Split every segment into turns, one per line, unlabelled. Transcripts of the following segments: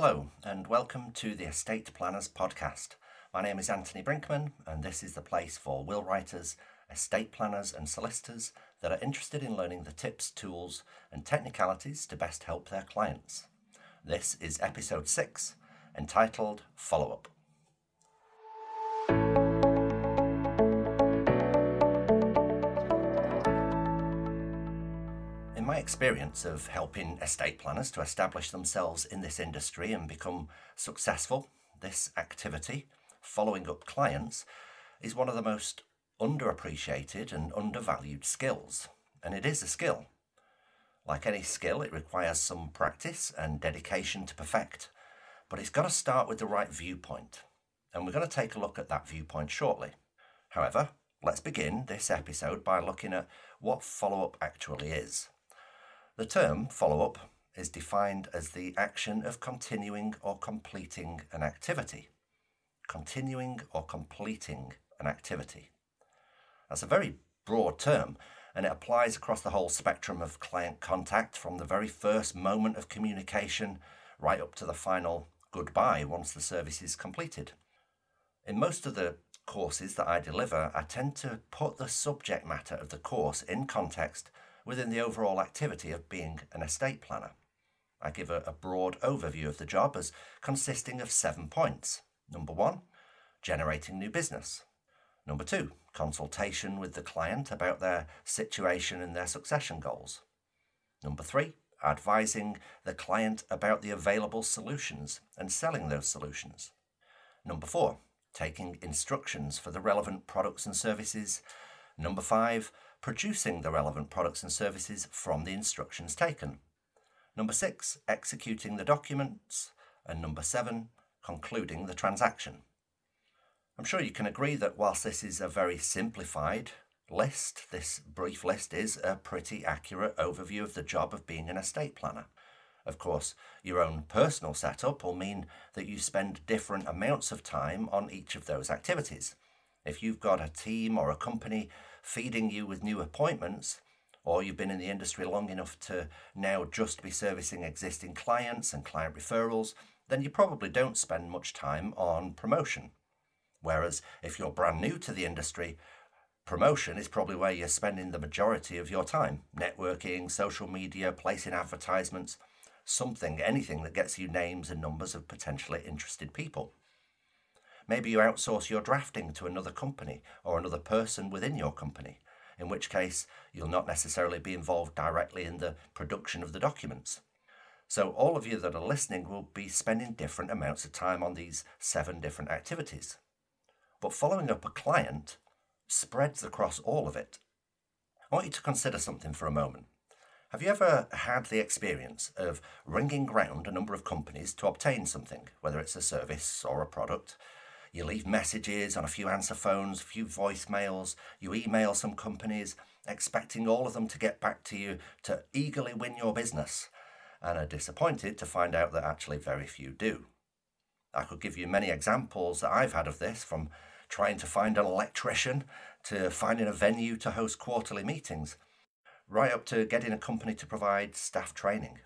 Hello, and welcome to the Estate Planners Podcast. My name is Anthony Brinkman, and this is the place for will writers, estate planners, and solicitors that are interested in learning the tips, tools, and technicalities to best help their clients. This is episode 6, entitled Follow Up. My experience of helping estate planners to establish themselves in this industry and become successful, this activity, following up clients, is one of the most underappreciated and undervalued skills. And it is a skill. Like any skill, it requires some practice and dedication to perfect. But it's got to start with the right viewpoint. And we're going to take a look at that viewpoint shortly. However, let's begin this episode by looking at what follow up actually is. The term follow up is defined as the action of continuing or completing an activity. Continuing or completing an activity. That's a very broad term, and it applies across the whole spectrum of client contact from the very first moment of communication right up to the final goodbye once the service is completed. In most of the courses that I deliver, I tend to put the subject matter of the course in context within the overall activity of being an estate planner. I give a, a broad overview of the job as consisting of seven points. Number one, generating new business. Number two, consultation with the client about their situation and their succession goals. Number three, advising the client about the available solutions and selling those solutions. Number four, taking instructions for the relevant products and services. Number five, producing the relevant products and services from the instructions taken. Number six, executing the documents. And number seven, concluding the transaction. I'm sure you can agree that whilst this is a very simplified list, this brief list is a pretty accurate overview of the job of being an estate planner. Of course, your own personal setup will mean that you spend different amounts of time on each of those activities. If you've got a team or a company feeding you with new appointments, or you've been in the industry long enough to now just be servicing existing clients and client referrals, then you probably don't spend much time on promotion. Whereas if you're brand new to the industry, promotion is probably where you're spending the majority of your time networking, social media, placing advertisements, something, anything that gets you names and numbers of potentially interested people. Maybe you outsource your drafting to another company or another person within your company, in which case you'll not necessarily be involved directly in the production of the documents. So, all of you that are listening will be spending different amounts of time on these seven different activities. But following up a client spreads across all of it. I want you to consider something for a moment. Have you ever had the experience of ringing round a number of companies to obtain something, whether it's a service or a product? You leave messages on a few answer phones, a few voicemails, you email some companies, expecting all of them to get back to you to eagerly win your business, and are disappointed to find out that actually very few do. I could give you many examples that I've had of this from trying to find an electrician to finding a venue to host quarterly meetings, right up to getting a company to provide staff training.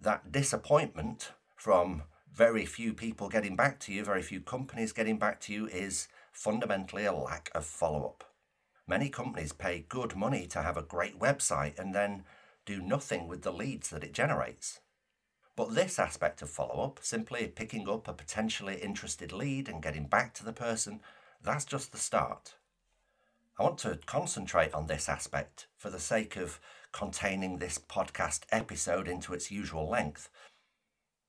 That disappointment from very few people getting back to you, very few companies getting back to you, is fundamentally a lack of follow up. Many companies pay good money to have a great website and then do nothing with the leads that it generates. But this aspect of follow up, simply picking up a potentially interested lead and getting back to the person, that's just the start. I want to concentrate on this aspect for the sake of containing this podcast episode into its usual length.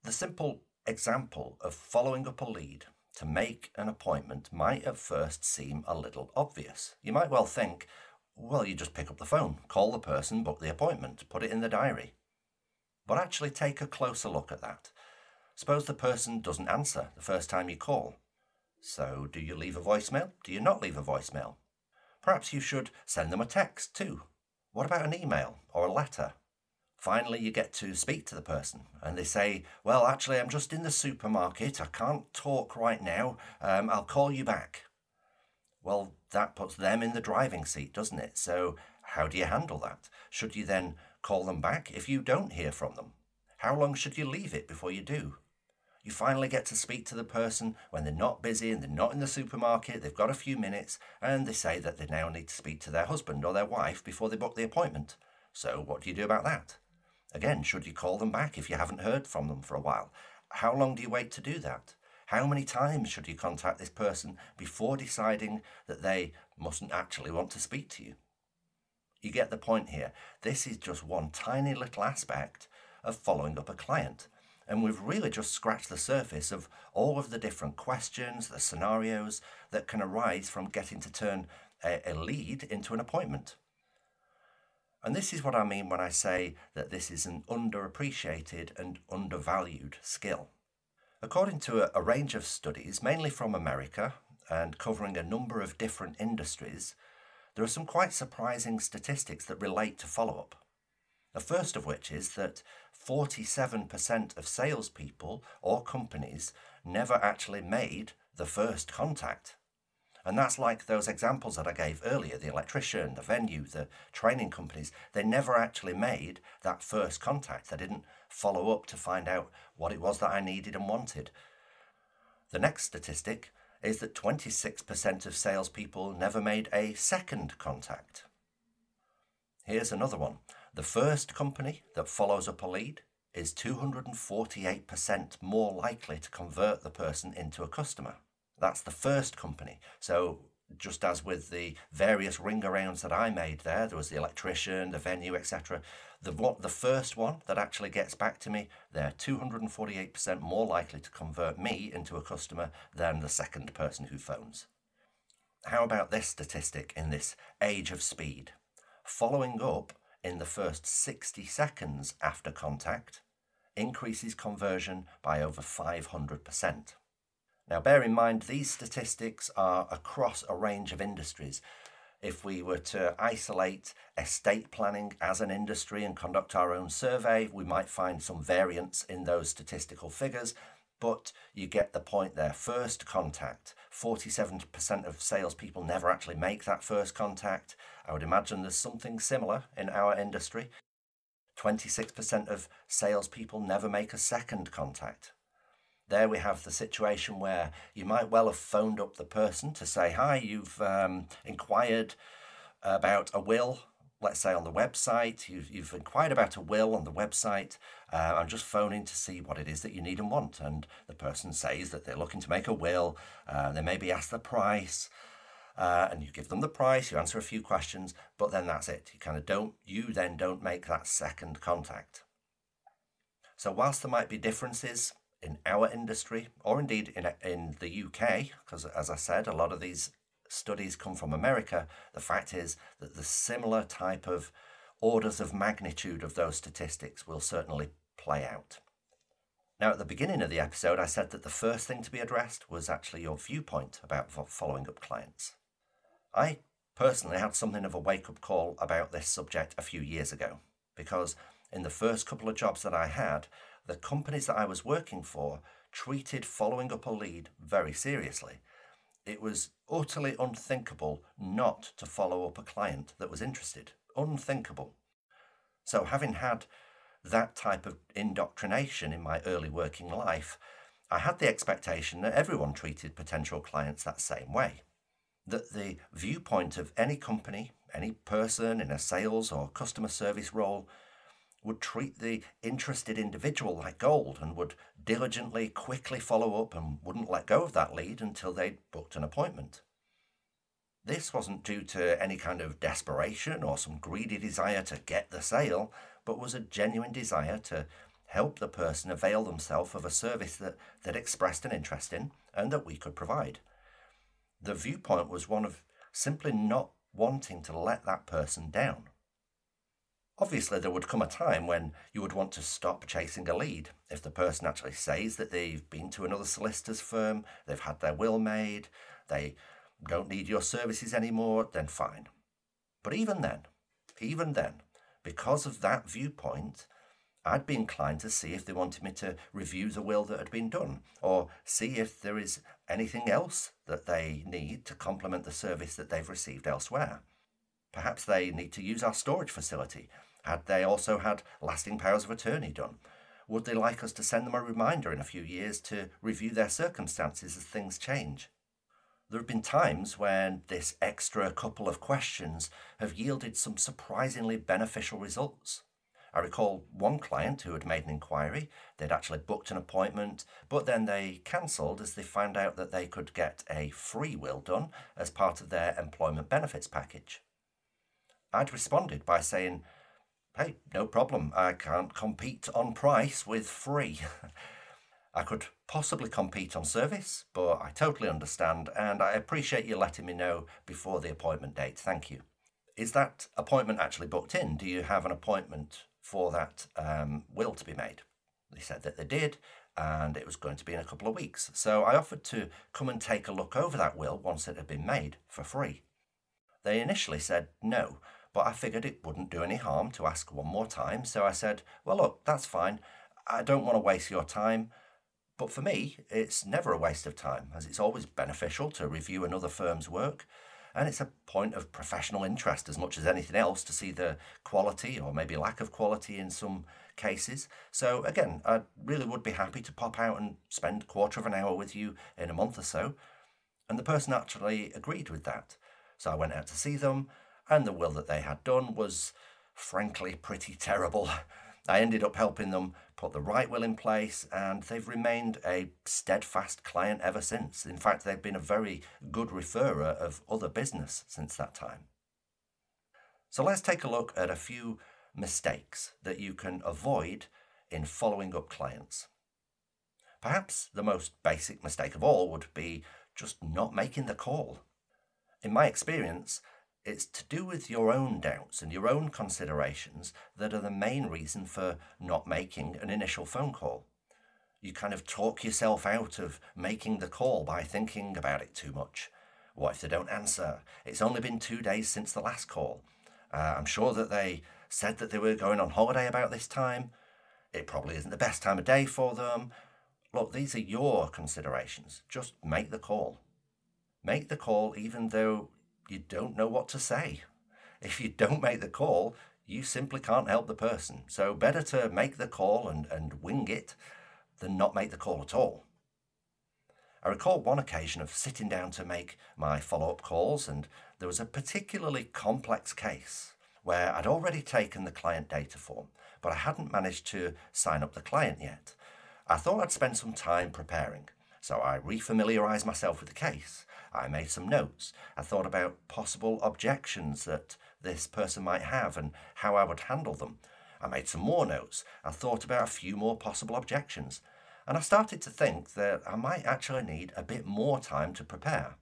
The simple example of following up a lead to make an appointment might at first seem a little obvious. You might well think, well, you just pick up the phone, call the person, book the appointment, put it in the diary. But actually take a closer look at that. Suppose the person doesn't answer the first time you call. So, do you leave a voicemail? Do you not leave a voicemail? Perhaps you should send them a text too. What about an email or a letter? Finally, you get to speak to the person and they say, Well, actually, I'm just in the supermarket. I can't talk right now. Um, I'll call you back. Well, that puts them in the driving seat, doesn't it? So, how do you handle that? Should you then call them back if you don't hear from them? How long should you leave it before you do? You finally get to speak to the person when they're not busy and they're not in the supermarket, they've got a few minutes, and they say that they now need to speak to their husband or their wife before they book the appointment. So, what do you do about that? Again, should you call them back if you haven't heard from them for a while? How long do you wait to do that? How many times should you contact this person before deciding that they mustn't actually want to speak to you? You get the point here. This is just one tiny little aspect of following up a client. And we've really just scratched the surface of all of the different questions, the scenarios that can arise from getting to turn a, a, lead into an appointment. And this is what I mean when I say that this is an underappreciated and undervalued skill. According to a, a range of studies, mainly from America and covering a number of different industries, there are some quite surprising statistics that relate to follow up. The first of which is that 47% of salespeople or companies never actually made the first contact. And that's like those examples that I gave earlier the electrician, the venue, the training companies. They never actually made that first contact. They didn't follow up to find out what it was that I needed and wanted. The next statistic is that 26% of salespeople never made a second contact. Here's another one the first company that follows up a lead is 248% more likely to convert the person into a customer. That's the first company. So, just as with the various ring arounds that I made there, there was the electrician, the venue, etc. The, the first one that actually gets back to me, they're 248% more likely to convert me into a customer than the second person who phones. How about this statistic in this age of speed? Following up in the first 60 seconds after contact increases conversion by over 500%. Now, bear in mind, these statistics are across a range of industries. If we were to isolate estate planning as an industry and conduct our own survey, we might find some variance in those statistical figures, but you get the point there. First contact 47% of salespeople never actually make that first contact. I would imagine there's something similar in our industry. 26% of salespeople never make a second contact. There we have the situation where you might well have phoned up the person to say, Hi, you've um, inquired about a will let's say on the website, you've, you've inquired about a will on the website. Uh, I'm just phoning to see what it is that you need and want. And the person says that they're looking to make a will. Uh, they maybe ask the price. Uh, and you give them the price, you answer a few questions, but then that's it. You kind of don't, you then don't make that second contact. So, whilst there might be differences in our industry, or indeed in, in the UK, because as I said, a lot of these studies come from America, the fact is that the similar type of orders of magnitude of those statistics will certainly play out. Now, at the beginning of the episode, I said that the first thing to be addressed was actually your viewpoint about following up clients. I personally had something of a wake up call about this subject a few years ago because in the first couple of jobs that I had, the companies that I was working for treated following up a lead very seriously it was utterly unthinkable not to follow up a client that was interested. Unthinkable. So, having had that type of indoctrination in my early working life, I had the expectation that everyone treated potential clients that same way. That the viewpoint of any company, any person in a sales or customer service role would treat the interested individual like gold and would diligently, quickly follow up and wouldn't let go of that lead until they'd booked an appointment. This wasn't due to any kind of desperation or some greedy desire to get the sale, but was a genuine desire to help the person avail themselves of a service that they'd expressed an interest in and that we could provide. The viewpoint was one of simply not wanting to let that person down. Obviously, there would come a time when you would want to stop chasing a lead. If the person actually says that they've been to another solicitor's firm, they've had their will made, they don't need your services anymore, then fine. But even then, even then, because of that viewpoint, I'd be inclined to see if they wanted me to review the will that had been done, or see if there is anything else that they need to complement the service that they've received elsewhere. Perhaps they need to use our storage facility had they also had lasting powers of attorney done? Would they like us to send them a reminder in a few years to review their circumstances as things change? There have been times when this extra couple of questions have yielded some surprisingly beneficial results. I recall one client who had made an inquiry, they'd actually booked an appointment, but then they cancelled as they found out that they could get a free will done as part of their employment benefits package. I'd responded by saying, Hey, no problem, I can't compete on price with free. I could possibly compete on service, but I totally understand and I appreciate you letting me know before the appointment date. Thank you. Is that appointment actually booked in? Do you have an appointment for that um, will to be made? They said that they did, and it was going to be in a couple of weeks. So I offered to come and take a look over that will once it had been made for free. They initially said no, but I figured it wouldn't do any harm to ask one more time. So I said, Well, look, that's fine. I don't want to waste your time. But for me, it's never a waste of time, as it's always beneficial to review another firm's work. And it's a point of professional interest as much as anything else to see the quality or maybe lack of quality in some cases. So, again, I really would be happy to pop out and spend a quarter of an hour with you in a month or so. And the person actually agreed with that. So I went out to see them, and the will that they had done was frankly pretty terrible. I ended up helping them put the right will in place, and they've remained a steadfast client ever since. In fact, they've been a very good referrer of other business since that time. So let's take a look at a few mistakes that you can avoid in following up clients. Perhaps the most basic mistake of all would be just not making the call. In my experience, it's to do with your own doubts and your own considerations that are the main reason for not making an initial phone call. You kind of talk yourself out of making the call by thinking about it too much. What if they don't answer? It's only been two days since the last call. Uh, I'm sure that they said that they were going on holiday about this time. It probably isn't the best time of day for them. Look, these are your considerations. Just make the call. Make the call even though you don't know what to say. If you don't make the call, you simply can't help the person. So better to make the call and, and wing it than not make the call at all. I recall one occasion of sitting down to make my follow up calls, and there was a particularly complex case where I'd already taken the client data form, but I hadn't managed to sign up the client yet. I thought I'd spend some time preparing, so I refamiliarized myself with the case. I made some notes. I thought about possible objections that this person might have and how I would handle them. I made some more notes. I thought about a few more possible objections. And I started to think that I might actually need a bit more time to prepare.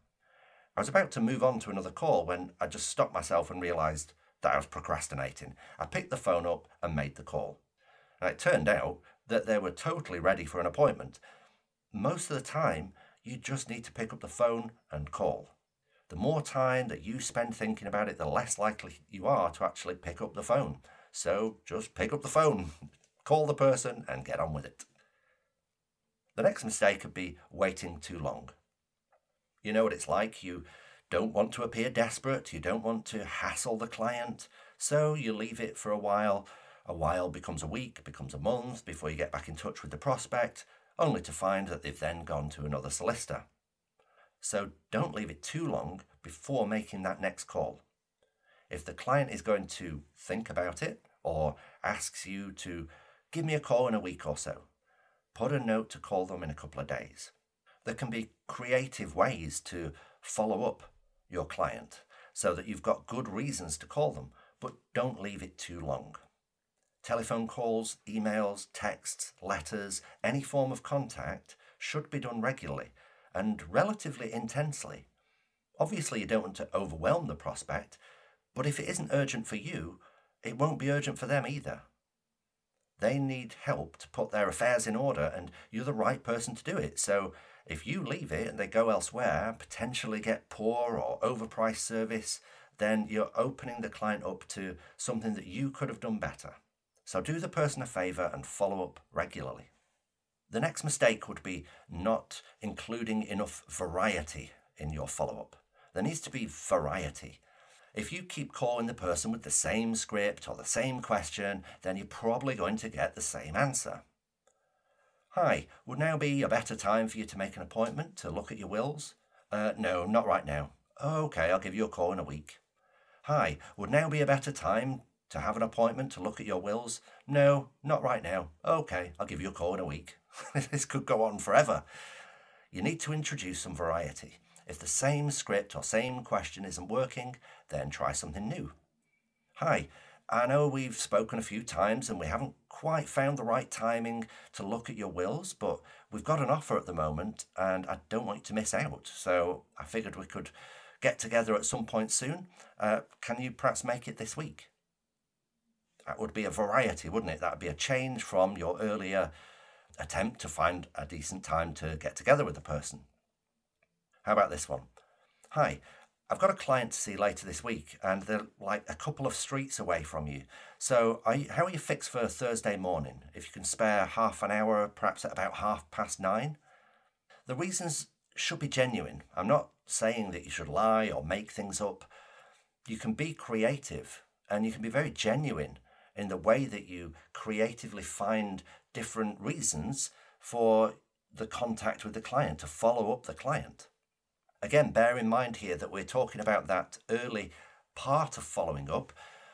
I was about to move on to another call when I just stopped myself and realised that I was procrastinating. I picked the phone up and made the call. And it turned out that they were totally ready for an appointment. Most of the time, you just need to pick up the phone and call. The more time that you spend thinking about it, the less likely you are to actually pick up the phone. So just pick up the phone, call the person, and get on with it. The next mistake could be waiting too long. You know what it's like. You don't want to appear desperate, you don't want to hassle the client, so you leave it for a while. A while becomes a week, becomes a month before you get back in touch with the prospect, only to find that they've then gone to another solicitor. So don't leave it too long before making that next call. If the client is going to think about it or asks you to give me a call in a week or so, put a note to call them in a couple of days. There can be creative ways to follow up your client so that you've got good reasons to call them, but don't leave it too long. Telephone calls, emails, texts, letters, any form of contact should be done regularly and relatively intensely. Obviously, you don't want to overwhelm the prospect, but if it isn't urgent for you, it won't be urgent for them either. They need help to put their affairs in order, and you're the right person to do it. So, if you leave it and they go elsewhere, potentially get poor or overpriced service, then you're opening the client up to something that you could have done better. So do the person a favour and follow up regularly. The next mistake would be not including enough variety in your follow up. There needs to be variety. If you keep calling the person with the same script or the same question, then you're probably going to get the same answer. Hi, would now be a better time for you to make an appointment to look at your wills? Uh, no, not right now. Okay, I'll give you a call in a week. Hi, would now be a better time to have an appointment to look at your wills? No, not right now. Okay, I'll give you a call in a week. this could go on forever. You need to introduce some variety. If the same script or same question isn't working, then try something new. Hi, I know we've spoken a few times and we haven't quite found the right timing to look at your wills, but we've got an offer at the moment and I don't want you to miss out. So I figured we could get together at some point soon. Uh, can you perhaps make it this week? That would be a variety, wouldn't it? That would be a change from your earlier attempt to find a decent time to get together with the person. How about this one? Hi, I've got a client to see later this week, and they're like a couple of streets away from you. So, are you, how are you fixed for Thursday morning? If you can spare half an hour, perhaps at about half past nine? The reasons should be genuine. I'm not saying that you should lie or make things up. You can be creative and you can be very genuine in the way that you creatively find different reasons for the contact with the client, to follow up the client. Again, bear in mind here that we're talking about that early part of following up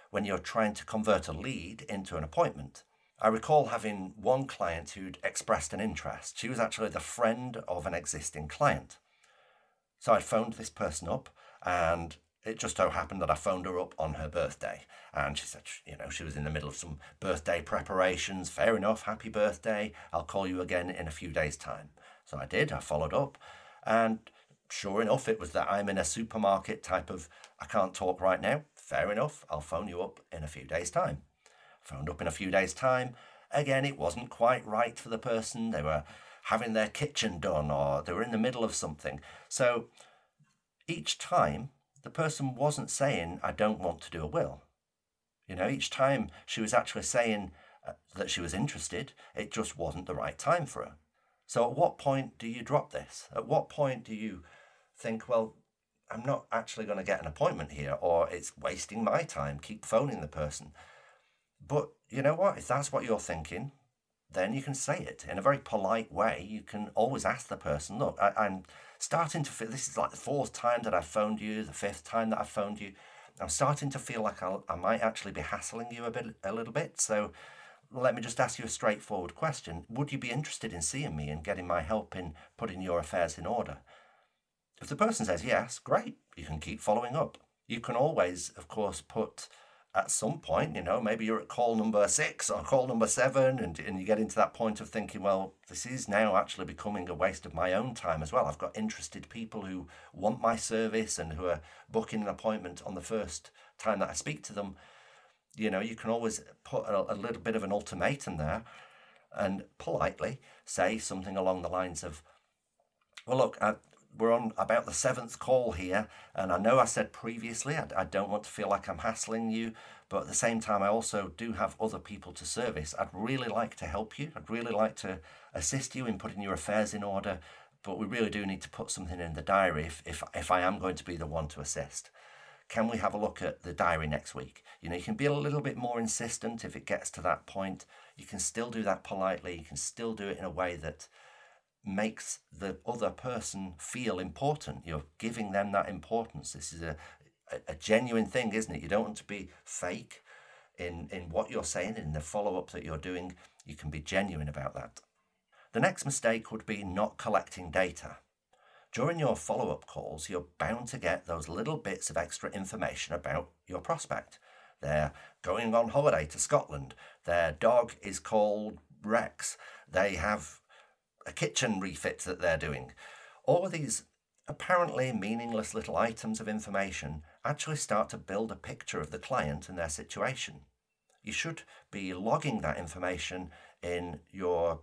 when you're trying to convert a lead into an appointment. I recall having one client who'd expressed an interest. She was actually the friend of an existing client. So I phoned this person up and it just so happened that I phoned her up on her birthday. And she said, you know, she was in the middle of some birthday preparations. Fair enough, happy birthday. I'll call you again in a few days' time. So I did, I followed up. And sure enough, it was that I'm in a supermarket type of, I can't talk right now. Fair enough, I'll phone you up in a few days' time. Phoned up in a few days' time. Again, it wasn't quite right for the person. They were having their kitchen done or they were in the middle of something. So each time the person wasn't saying, I don't want to do a will. You know, each time she was actually saying uh, that she was interested, it just wasn't the right time for her. So, at what point do you drop this? At what point do you think, well, I'm not actually going to get an appointment here, or it's wasting my time, keep phoning the person? But you know what? If that's what you're thinking, then you can say it in a very polite way. You can always ask the person, look, I, am starting to feel this is like the fourth time that I've phoned you, the fifth time that I've phoned you. I'm starting to feel like I'll, I might actually be hassling you a bit, a little bit. So let me just ask you a straightforward question. Would you be interested in seeing me and getting my help in putting your affairs in order? If the person says yes, great, you can keep following up. You can always, of course, put at some point, you know, maybe you're at call number six or call number seven, and, and you get into that point of thinking, well, this is now actually becoming a waste of my own time as well. I've got interested people who want my service and who are booking an appointment on the first time that I speak to them. You know, you can always put a, a little bit of an ultimatum there and politely say something along the lines of, well, look, I, we're on about the seventh call here, and I know I said previously I, I, don't want to feel like I'm hassling you, but at the same time, I also do have other people to service. I'd really like to help you. I'd really like to assist you in putting your affairs in order, but we really do need to put something in the diary if, if, if I am going to be the one to assist. Can we have a look at the diary next week? You know, you can be a little bit more insistent if it gets to that point. You can still do that politely. You can still do it in a way that makes the other person feel important. You're giving them that importance. This is a, a, genuine thing, isn't it? You don't want to be fake in, in what you're saying, in the follow up that you're doing. You can be genuine about that. The next mistake would be not collecting data. During your follow up calls, you're bound to get those little bits of extra information about your prospect. They're going on holiday to Scotland. Their dog is called Rex. They have a kitchen refit that they're doing. All these apparently meaningless little items of information actually start to build a picture of the client and their situation. You should be logging that information in your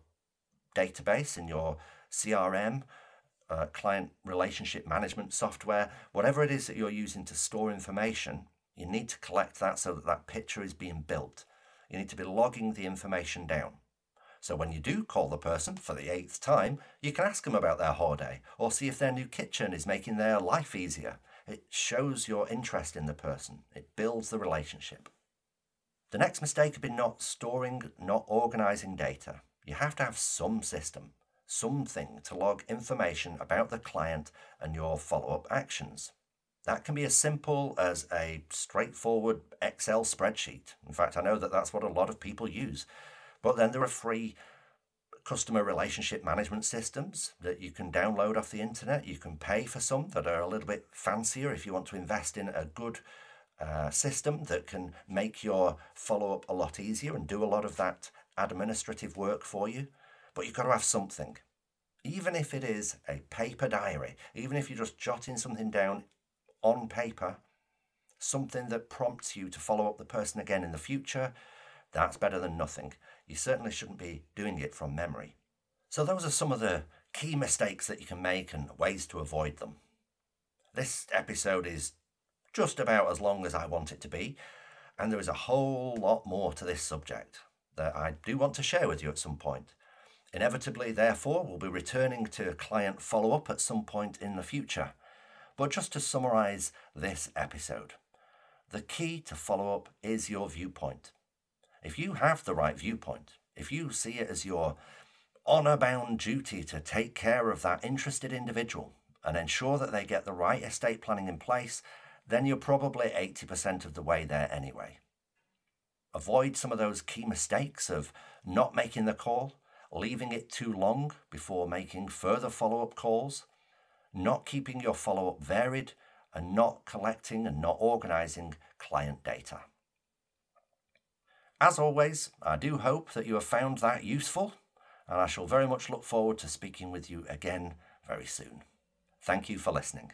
database, in your CRM, uh, client relationship management software, whatever it is that you're using to store information, you need to collect that so that that picture is being built. You need to be logging the information down. So when you do call the person for the eighth time, you can ask them about their holiday or see if their new kitchen is making their life easier. It shows your interest in the person, it builds the relationship. The next mistake had been not storing, not organizing data. You have to have some system, something to log information about the client and your follow up actions. That can be as simple as a straightforward Excel spreadsheet. In fact, I know that that's what a lot of people use. But then there are free customer relationship management systems that you can download off the internet. You can pay for some that are a little bit fancier if you want to invest in a good uh, system that can make your follow up a lot easier and do a lot of that administrative work for you. But you've got to have something. Even if it is a paper diary, even if you're just jotting something down on paper, something that prompts you to follow up the person again in the future, that's better than nothing. You certainly shouldn't be doing it from memory. So, those are some of the key mistakes that you can make and ways to avoid them. This episode is just about as long as I want it to be, and there is a whole lot more to this subject that I do want to share with you at some point. Inevitably, therefore, we'll be returning to client follow up at some point in the future. But just to summarise this episode, the key to follow up is your viewpoint. If you have the right viewpoint, if you see it as your honour bound duty to take care of that interested individual and ensure that they get the right estate planning in place, then you're probably 80% of the way there anyway. Avoid some of those key mistakes of not making the call, leaving it too long before making further follow up calls, not keeping your follow up varied, and not collecting and not organising client data. As always, I do hope that you have found that useful, and I shall very much look forward to speaking with you again very soon. Thank you for listening.